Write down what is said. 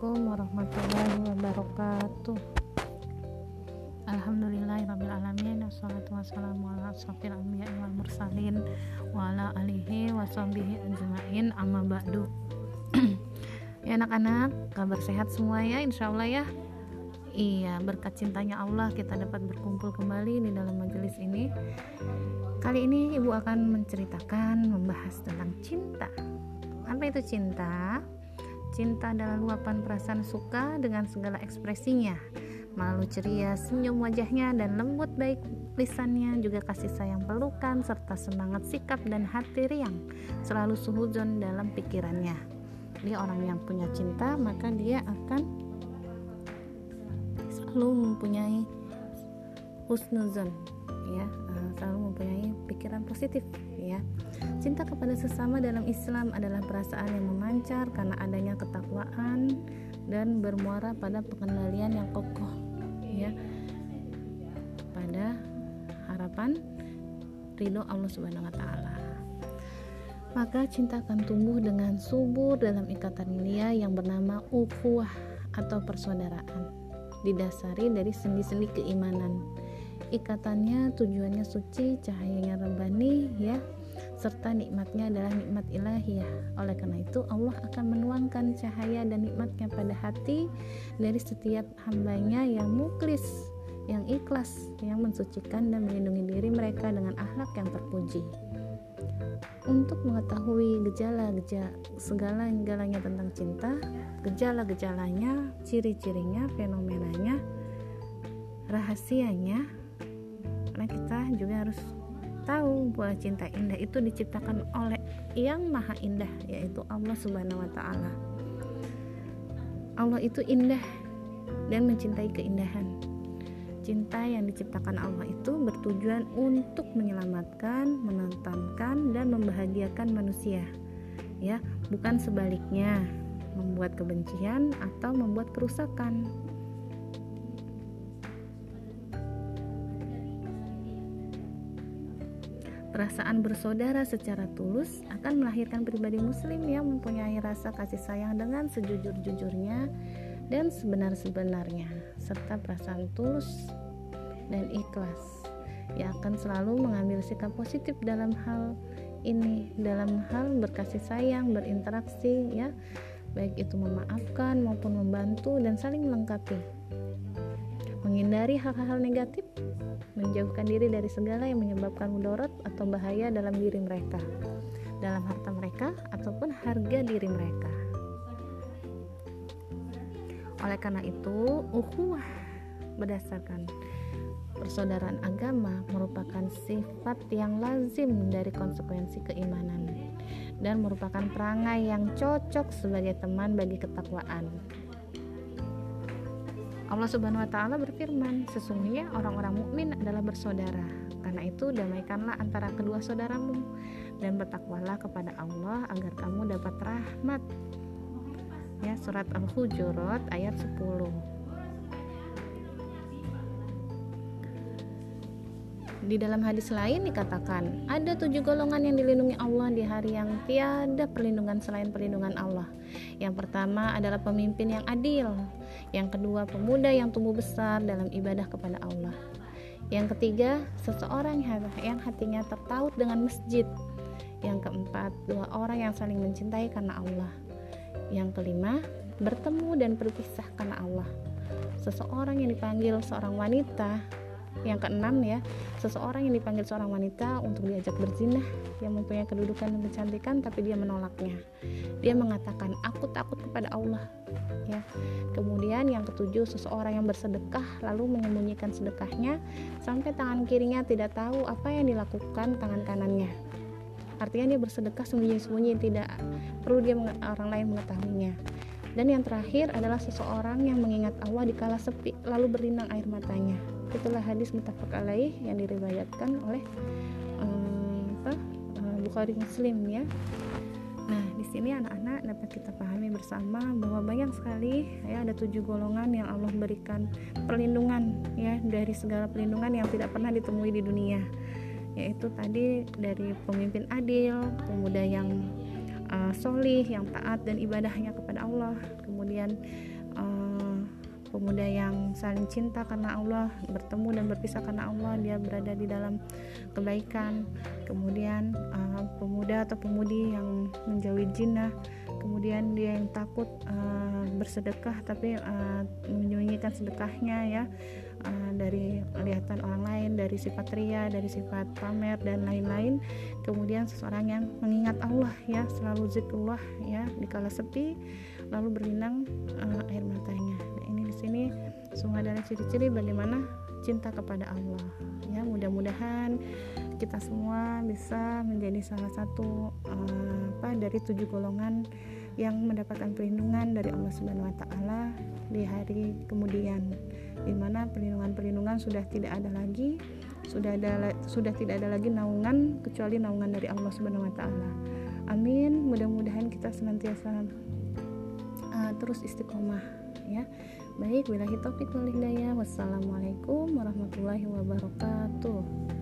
Assalamualaikum warahmatullahi wabarakatuh. Alhamdulillahirrabbilalamin Assalatu wassalamu ala asrafil anbiya wal mursalin Wa ala alihi wa sahbihi ajma'in amma ba'du. Ya anak-anak, kabar sehat semua ya insya Allah ya. Iya, berkat cintanya Allah kita dapat berkumpul kembali di dalam majelis ini. Kali ini ibu akan menceritakan, membahas tentang cinta. Apa itu cinta? Cinta adalah luapan perasaan suka dengan segala ekspresinya. Malu ceria, senyum wajahnya, dan lembut baik lisannya, juga kasih sayang pelukan, serta semangat sikap dan hati riang. Selalu suhuzon dalam pikirannya. Dia orang yang punya cinta, maka dia akan selalu mempunyai husnuzon ya eh, selalu mempunyai pikiran positif ya. Cinta kepada sesama dalam Islam adalah perasaan yang memancar karena adanya ketakwaan dan bermuara pada pengendalian yang kokoh ya. Pada harapan ridho Allah Subhanahu wa taala. Maka cinta akan tumbuh dengan subur dalam ikatan mulia yang bernama ukhuwah atau persaudaraan didasari dari sendi-sendi keimanan ikatannya tujuannya suci cahayanya rebani ya. Serta nikmatnya adalah nikmat ilahiyah oleh karena itu Allah akan menuangkan cahaya dan nikmatnya pada hati dari setiap hambanya yang muklis yang ikhlas yang mensucikan dan melindungi diri mereka dengan akhlak yang terpuji. Untuk mengetahui gejala-gejala segala-galanya tentang cinta, gejala-gejalanya, ciri-cirinya, fenomenanya, rahasianya, karena kita juga harus tahu bahwa cinta indah itu diciptakan oleh yang maha indah yaitu Allah subhanahu wa ta'ala. Allah itu indah dan mencintai keindahan. Cinta yang diciptakan Allah itu bertujuan untuk menyelamatkan, menentamkan dan membahagiakan manusia ya. Bukan sebaliknya membuat kebencian atau membuat kerusakan Perasaan bersaudara secara tulus akan melahirkan pribadi muslim yang mempunyai rasa kasih sayang dengan sejujur-jujurnya dan sebenar-sebenarnya serta perasaan tulus dan ikhlas yang akan selalu mengambil sikap positif dalam hal ini dalam hal berkasih sayang berinteraksi ya. Baik itu memaafkan maupun membantu dan saling melengkapi menghindari hal-hal negatif menjauhkan diri dari segala yang menyebabkan mudarat atau bahaya dalam diri mereka, dalam harta mereka ataupun harga diri mereka. Oleh karena itu, ukhuwah berdasarkan persaudaraan agama merupakan sifat yang lazim dari konsekuensi keimanan dan merupakan perangai yang cocok sebagai teman bagi ketakwaan. Allah Subhanahu wa taala berfirman, sesungguhnya orang-orang mukmin adalah bersaudara. Karena itu damaikanlah antara kedua saudaramu dan bertakwalah kepada Allah agar kamu dapat rahmat. Ya, surat Al-Hujurat ayat 10. Di dalam hadis lain dikatakan, ada tujuh golongan yang dilindungi Allah di hari yang tiada perlindungan selain perlindungan Allah. Yang pertama adalah pemimpin yang adil. Yang kedua, pemuda yang tumbuh besar dalam ibadah kepada Allah. Yang ketiga, seseorang yang hatinya tertaut dengan masjid. Yang keempat, dua orang yang saling mencintai karena Allah. Yang kelima, bertemu dan berpisah karena Allah. Seseorang yang dipanggil seorang wanita yang keenam ya, seseorang yang dipanggil seorang wanita untuk diajak berzinah yang mempunyai kedudukan dan kecantikan tapi dia menolaknya. Dia mengatakan, "Aku takut kepada Allah." Ya. Kemudian yang ketujuh, seseorang yang bersedekah lalu menyembunyikan sedekahnya sampai tangan kirinya tidak tahu apa yang dilakukan tangan kanannya. Artinya dia bersedekah sembunyi-sembunyi, tidak perlu dia orang lain mengetahuinya. Dan yang terakhir adalah seseorang yang mengingat Allah di kala sepi lalu berlinang air matanya itulah hadis mutafak alaih yang diriwayatkan oleh um, apa, uh, Bukhari Muslim ya Nah, di sini anak-anak dapat kita pahami bersama bahwa banyak sekali ya ada tujuh golongan yang Allah berikan perlindungan ya dari segala perlindungan yang tidak pernah ditemui di dunia. Yaitu tadi dari pemimpin adil, pemuda yang uh, solih yang taat dan ibadahnya kepada Allah kemudian pemuda yang saling cinta karena Allah bertemu dan berpisah karena Allah dia berada di dalam kebaikan. Kemudian uh, pemuda atau pemudi yang menjauhi jinnah kemudian dia yang takut uh, bersedekah tapi uh, menyembunyikan sedekahnya ya uh, dari kelihatan orang lain dari sifat ria dari sifat pamer dan lain-lain. Kemudian seseorang yang mengingat Allah ya selalu zikrullah ya di kala sepi lalu berlinang uh, air matanya sini semua adalah ciri-ciri bagaimana cinta kepada Allah. Ya, mudah-mudahan kita semua bisa menjadi salah satu uh, apa dari tujuh golongan yang mendapatkan perlindungan dari Allah Subhanahu wa taala di hari kemudian di mana perlindungan-perlindungan sudah tidak ada lagi sudah ada sudah tidak ada lagi naungan kecuali naungan dari Allah Subhanahu wa taala. Amin. Mudah-mudahan kita senantiasa terus istiqomah ya. Baik, wilahi topik wal hidayah. Wassalamualaikum warahmatullahi wabarakatuh.